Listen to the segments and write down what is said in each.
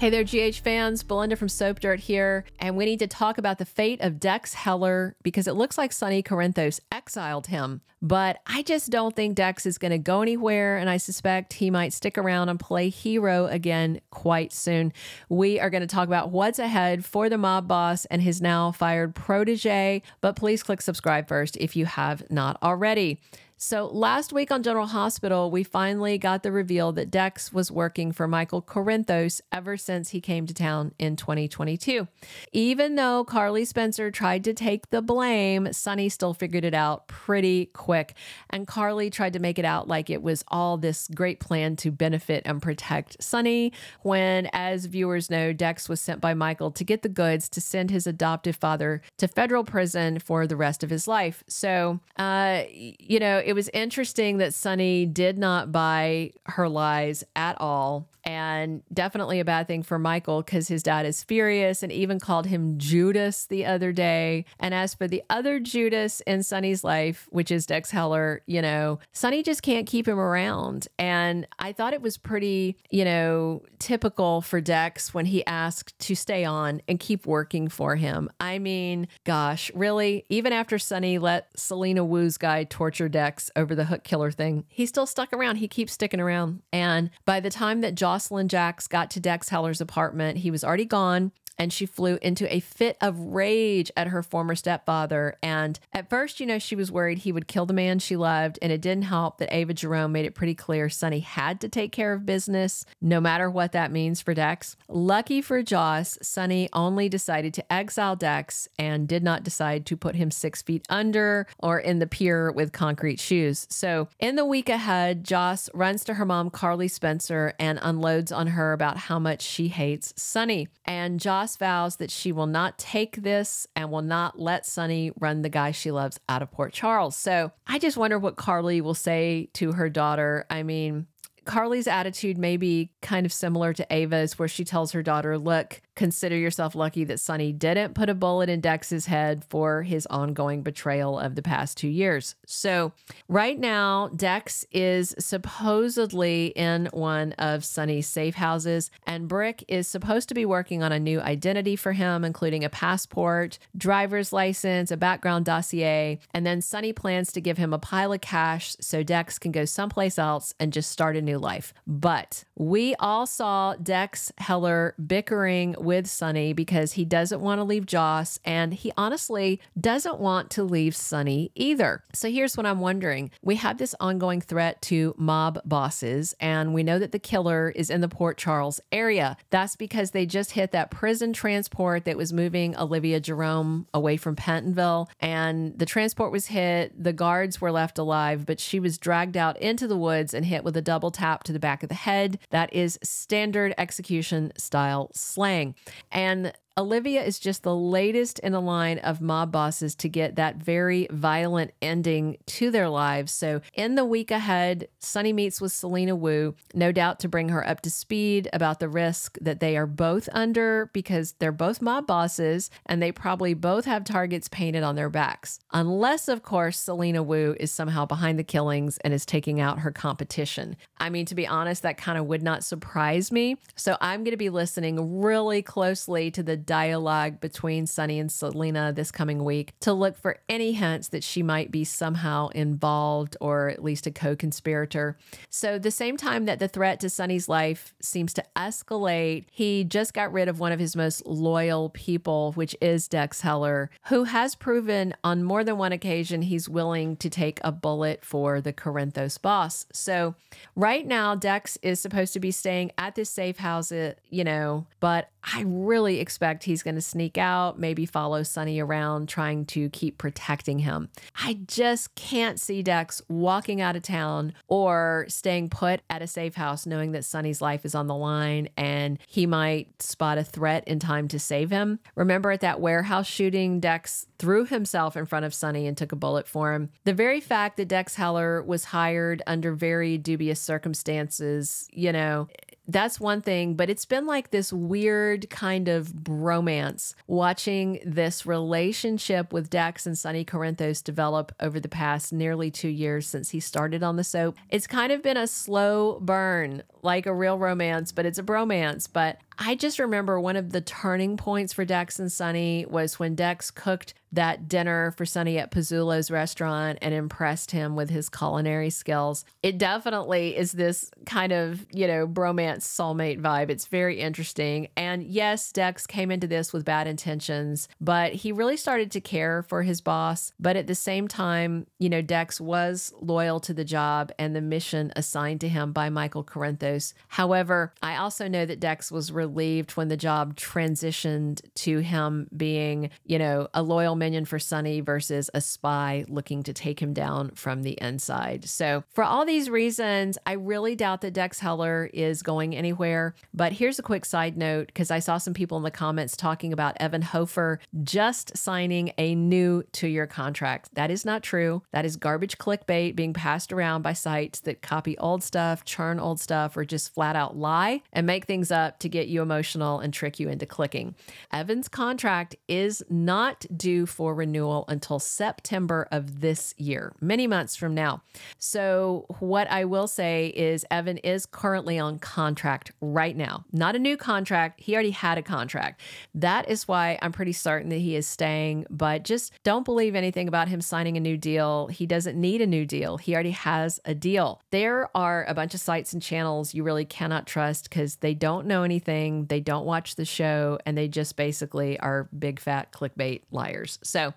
Hey there, GH fans. Belinda from Soap Dirt here, and we need to talk about the fate of Dex Heller because it looks like Sonny Corinthos exiled him. But I just don't think Dex is going to go anywhere, and I suspect he might stick around and play hero again quite soon. We are going to talk about what's ahead for the mob boss and his now fired protege, but please click subscribe first if you have not already. So, last week on General Hospital, we finally got the reveal that Dex was working for Michael Corinthos ever since he came to town in 2022. Even though Carly Spencer tried to take the blame, Sonny still figured it out pretty quick. And Carly tried to make it out like it was all this great plan to benefit and protect Sonny, when, as viewers know, Dex was sent by Michael to get the goods to send his adoptive father to federal prison for the rest of his life. So, uh, you know, it was interesting that Sonny did not buy her lies at all. And definitely a bad thing for Michael because his dad is furious and even called him Judas the other day. And as for the other Judas in Sonny's life, which is Dex Heller, you know, Sonny just can't keep him around. And I thought it was pretty, you know, typical for Dex when he asked to stay on and keep working for him. I mean, gosh, really? Even after Sonny let Selena Wu's guy torture Dex over the hook killer thing, he still stuck around. He keeps sticking around. And by the time that Josslyn Jacks got to Dex Heller's apartment, he was already gone and she flew into a fit of rage at her former stepfather. And at first, you know, she was worried he would kill the man she loved. And it didn't help that Ava Jerome made it pretty clear Sonny had to take care of business, no matter what that means for Dex. Lucky for Joss, Sonny only decided to exile Dex and did not decide to put him six feet under or in the pier with concrete shoes. So in the week ahead, Joss runs to her mom, Carly Spencer, and unloads on her about how much she hates Sonny. And Joss vows that she will not take this and will not let Sonny run the guy she loves out of Port Charles. So I just wonder what Carly will say to her daughter. I mean, Carly's attitude may be kind of similar to Ava's, where she tells her daughter, Look, consider yourself lucky that Sonny didn't put a bullet in Dex's head for his ongoing betrayal of the past two years. So, right now, Dex is supposedly in one of Sonny's safe houses, and Brick is supposed to be working on a new identity for him, including a passport, driver's license, a background dossier, and then Sonny plans to give him a pile of cash so Dex can go someplace else and just start a new life. But we all saw Dex Heller bickering with Sonny because he doesn't want to leave Joss and he honestly doesn't want to leave Sonny either. So here's what I'm wondering. We have this ongoing threat to mob bosses and we know that the killer is in the Port Charles area. That's because they just hit that prison transport that was moving Olivia Jerome away from Pentonville and the transport was hit, the guards were left alive, but she was dragged out into the woods and hit with a double tap to the back of the head. That is standard execution style slang. And Olivia is just the latest in a line of mob bosses to get that very violent ending to their lives. So, in the week ahead, Sonny meets with Selena Wu, no doubt to bring her up to speed about the risk that they are both under because they're both mob bosses and they probably both have targets painted on their backs. Unless, of course, Selena Wu is somehow behind the killings and is taking out her competition. I mean, to be honest, that kind of would not surprise me. So, I'm going to be listening really closely to the dialogue between Sonny and Selena this coming week to look for any hints that she might be somehow involved or at least a co conspirator. So, the same time that the threat to Sonny's life seems to escalate, he just got rid of one of his most loyal people, which is Dex Heller, who has proven on more than one occasion he's willing to take a bullet for the Corinthos boss. So, right now, Dex is supposed to be staying at this safe house, uh, you know, but I really expect he's going to sneak out, maybe follow Sonny around, trying to keep protecting him. I just can't see Dex walking out of town or staying put at a safe house, knowing that Sonny's life is on the line and he might spot a threat in time to save him. Remember at that warehouse shooting, Dex threw himself in front of Sonny and took a bullet for him. The very fact that Dex Heller was hired under very dubious circumstances, you know, that's one thing, but it's been like this weird kind of bromance watching this relationship with Dex and Sonny Corinthos develop over the past nearly two years since he started on the soap. It's kind of been a slow burn, like a real romance, but it's a bromance. But I just remember one of the turning points for Dex and Sonny was when Dex cooked that dinner for Sonny at Pozzulo's restaurant and impressed him with his culinary skills. It definitely is this kind of, you know, bromance soulmate vibe. It's very interesting. And yes, Dex came into this with bad intentions, but he really started to care for his boss. But at the same time, you know, Dex was loyal to the job and the mission assigned to him by Michael Corinthos. However, I also know that Dex was relieved when the job transitioned to him being, you know, a loyal minion for Sonny versus a spy looking to take him down from the inside. So, for all these reasons, I really doubt that Dex Heller is going anywhere. But here's a quick side note because I saw some people in the comments talking about Evan Hofer just signing a new two year contract. That is not true. That is garbage clickbait being passed around by sites that copy old stuff, churn old stuff, or just flat out lie and make things up to get you emotional and trick you into clicking. Evan's contract is not due for renewal until September of this year, many months from now. So, what I will say is, Evan is currently on contract right now, not a new contract. He already had a contract. That is why I'm pretty certain that he is staying, but just don't believe anything about him signing a new deal. He doesn't need a new deal, he already has a deal. There are a bunch of sites and channels you really cannot trust because they don't know anything, they don't watch the show, and they just basically are big fat clickbait liars. So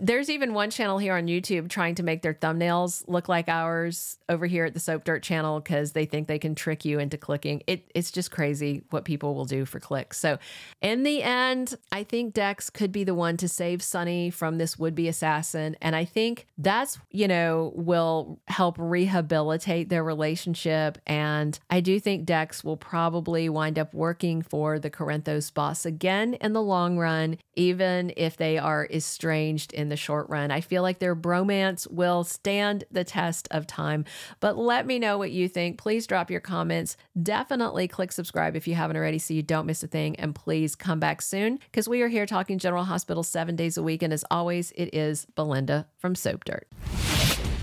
there's even one channel here on YouTube trying to make their thumbnails look like ours over here at the Soap Dirt channel because they think they can trick you into clicking. It, it's just crazy what people will do for clicks. So in the end, I think Dex could be the one to save Sonny from this would be assassin. And I think that's, you know, will help rehabilitate their relationship. And I do think Dex will probably wind up working for the Corinthos boss again in the long run, even if they are estranged in the short run. I feel like their bromance will stand the test of time. But let me know what you think. Please drop your comments. Definitely click subscribe if you haven't already so you don't miss a thing. And please come back soon because we are here talking General Hospital seven days a week. And as always, it is Belinda from Soap Dirt.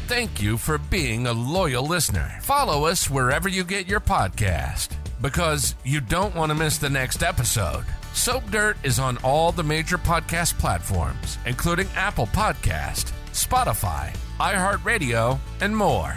Thank you for being a loyal listener. Follow us wherever you get your podcast because you don't want to miss the next episode. Soap Dirt is on all the major podcast platforms, including Apple Podcast, Spotify, iHeartRadio, and more.